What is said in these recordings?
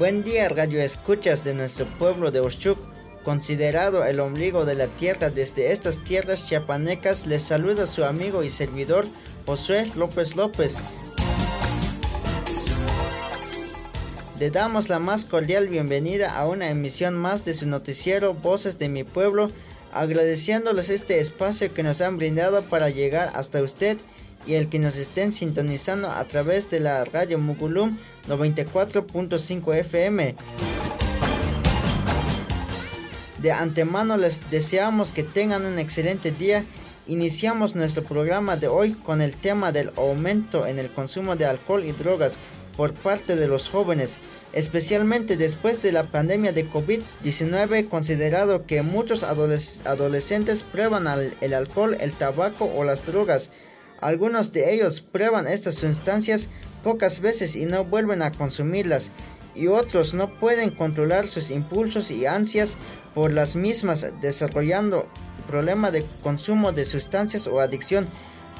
Buen día, radio escuchas de nuestro pueblo de Oshchuk, considerado el ombligo de la tierra desde estas tierras chiapanecas, les saluda su amigo y servidor Josué López López. Le damos la más cordial bienvenida a una emisión más de su noticiero Voces de mi pueblo, agradeciéndoles este espacio que nos han brindado para llegar hasta usted y el que nos estén sintonizando a través de la radio Mugulum 94.5 FM. De antemano les deseamos que tengan un excelente día. Iniciamos nuestro programa de hoy con el tema del aumento en el consumo de alcohol y drogas por parte de los jóvenes, especialmente después de la pandemia de COVID-19, considerado que muchos adolescentes prueban el alcohol, el tabaco o las drogas algunos de ellos prueban estas sustancias pocas veces y no vuelven a consumirlas, y otros no pueden controlar sus impulsos y ansias por las mismas, desarrollando problemas de consumo de sustancias o adicción.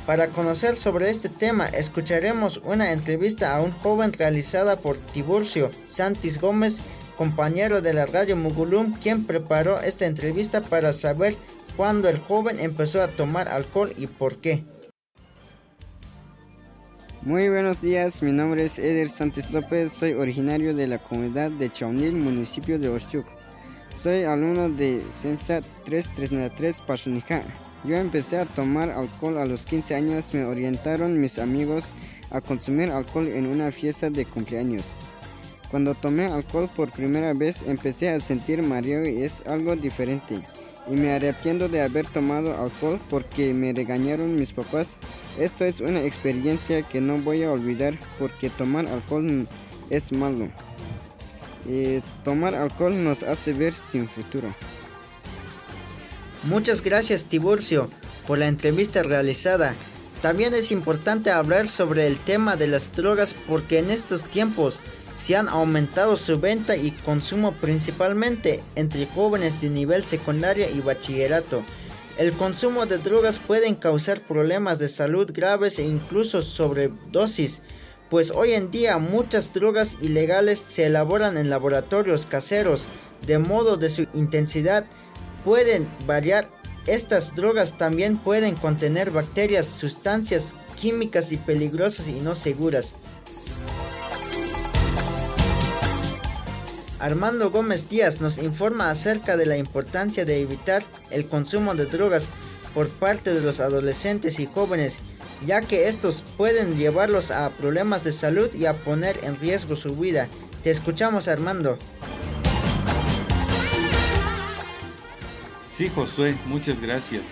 Para conocer sobre este tema, escucharemos una entrevista a un joven realizada por Tiburcio Santis Gómez, compañero de la radio Mugulum, quien preparó esta entrevista para saber cuándo el joven empezó a tomar alcohol y por qué. Muy buenos días, mi nombre es Eder Santos López, soy originario de la comunidad de Chaunil, municipio de Oshchuk. Soy alumno de CEMSA 3393 Pachunica. Yo empecé a tomar alcohol a los 15 años, me orientaron mis amigos a consumir alcohol en una fiesta de cumpleaños. Cuando tomé alcohol por primera vez empecé a sentir mareo y es algo diferente y me arrepiento de haber tomado alcohol porque me regañaron mis papás. Esto es una experiencia que no voy a olvidar porque tomar alcohol es malo. Y tomar alcohol nos hace ver sin futuro. Muchas gracias Tiburcio por la entrevista realizada. También es importante hablar sobre el tema de las drogas porque en estos tiempos se han aumentado su venta y consumo principalmente entre jóvenes de nivel secundaria y bachillerato. El consumo de drogas pueden causar problemas de salud graves e incluso sobredosis, pues hoy en día muchas drogas ilegales se elaboran en laboratorios caseros, de modo de su intensidad pueden variar. Estas drogas también pueden contener bacterias, sustancias químicas y peligrosas y no seguras. Armando Gómez Díaz nos informa acerca de la importancia de evitar el consumo de drogas por parte de los adolescentes y jóvenes, ya que estos pueden llevarlos a problemas de salud y a poner en riesgo su vida. Te escuchamos Armando. Sí, Josué, muchas gracias.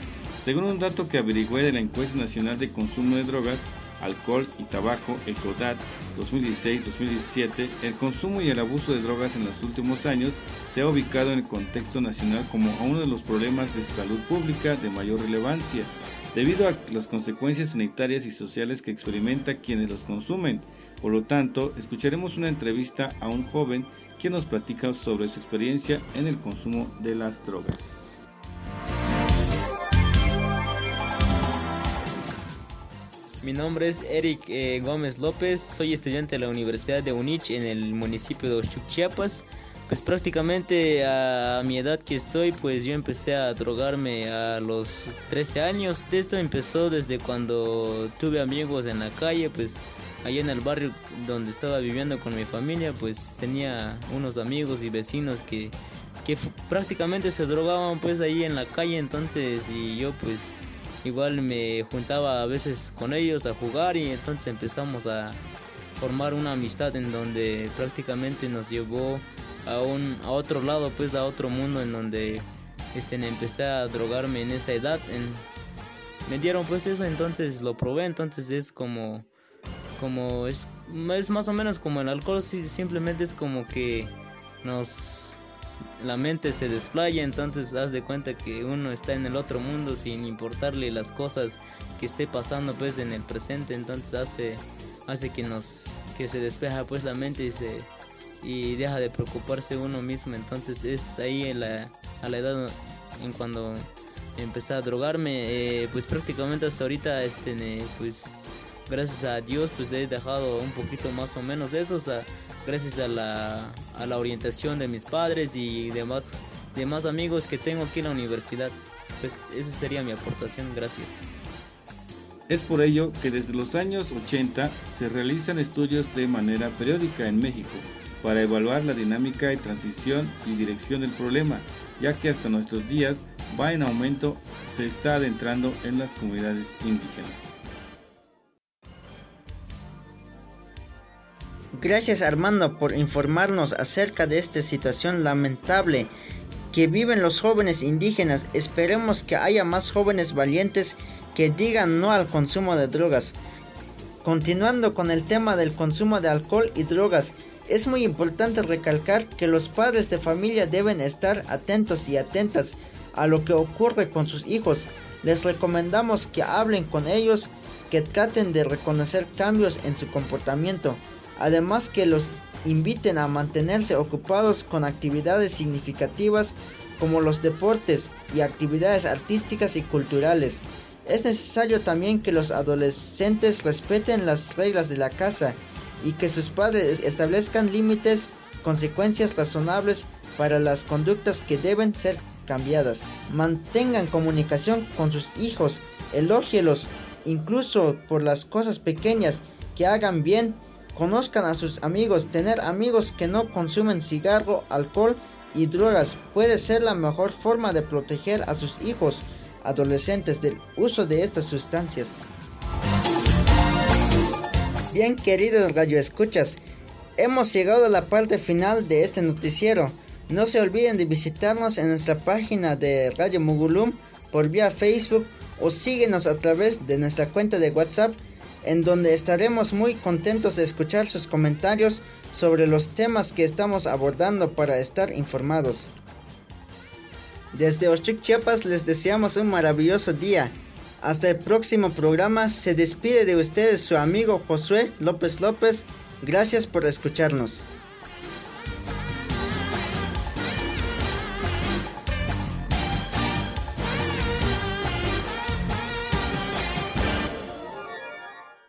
Según un dato que averigüé de la encuesta nacional de consumo de drogas, alcohol y tabaco, ECODAT 2016-2017, el consumo y el abuso de drogas en los últimos años se ha ubicado en el contexto nacional como uno de los problemas de salud pública de mayor relevancia, debido a las consecuencias sanitarias y sociales que experimenta quienes los consumen. Por lo tanto, escucharemos una entrevista a un joven quien nos platica sobre su experiencia en el consumo de las drogas. Mi nombre es Eric eh, Gómez López, soy estudiante de la Universidad de Unich en el municipio de Ochuc, Chiapas. Pues prácticamente a mi edad que estoy, pues yo empecé a drogarme a los 13 años. Esto empezó desde cuando tuve amigos en la calle, pues allá en el barrio donde estaba viviendo con mi familia, pues tenía unos amigos y vecinos que, que prácticamente se drogaban pues ahí en la calle, entonces y yo pues igual me juntaba a veces con ellos a jugar y entonces empezamos a formar una amistad en donde prácticamente nos llevó a un a otro lado pues a otro mundo en donde este empecé a drogarme en esa edad me dieron pues eso entonces lo probé entonces es como como es es más o menos como el alcohol simplemente es como que nos la mente se desplaya, entonces haz de cuenta que uno está en el otro mundo sin importarle las cosas que esté pasando pues en el presente, entonces hace hace que nos que se despeja pues la mente y se y deja de preocuparse uno mismo, entonces es ahí en la, a la edad en cuando empecé a drogarme, eh, pues prácticamente hasta ahorita este pues gracias a Dios pues he dejado un poquito más o menos eso, gracias a la, a la orientación de mis padres y demás, demás amigos que tengo aquí en la universidad. Pues esa sería mi aportación, gracias. Es por ello que desde los años 80 se realizan estudios de manera periódica en México para evaluar la dinámica de transición y dirección del problema, ya que hasta nuestros días va en aumento, se está adentrando en las comunidades indígenas. Gracias Armando por informarnos acerca de esta situación lamentable que viven los jóvenes indígenas. Esperemos que haya más jóvenes valientes que digan no al consumo de drogas. Continuando con el tema del consumo de alcohol y drogas, es muy importante recalcar que los padres de familia deben estar atentos y atentas a lo que ocurre con sus hijos. Les recomendamos que hablen con ellos, que traten de reconocer cambios en su comportamiento, además que los inviten a mantenerse ocupados con actividades significativas como los deportes y actividades artísticas y culturales. Es necesario también que los adolescentes respeten las reglas de la casa y que sus padres establezcan límites, consecuencias razonables para las conductas que deben ser cambiadas. Mantengan comunicación con sus hijos, elógielos, incluso por las cosas pequeñas que hagan bien. Conozcan a sus amigos, tener amigos que no consumen cigarro, alcohol y drogas puede ser la mejor forma de proteger a sus hijos adolescentes del uso de estas sustancias. Bien queridos escuchas, hemos llegado a la parte final de este noticiero. No se olviden de visitarnos en nuestra página de Radio Mugulum por vía Facebook o síguenos a través de nuestra cuenta de WhatsApp en donde estaremos muy contentos de escuchar sus comentarios sobre los temas que estamos abordando para estar informados. Desde Oshuk Chiapas les deseamos un maravilloso día. Hasta el próximo programa se despide de ustedes su amigo Josué López López. Gracias por escucharnos.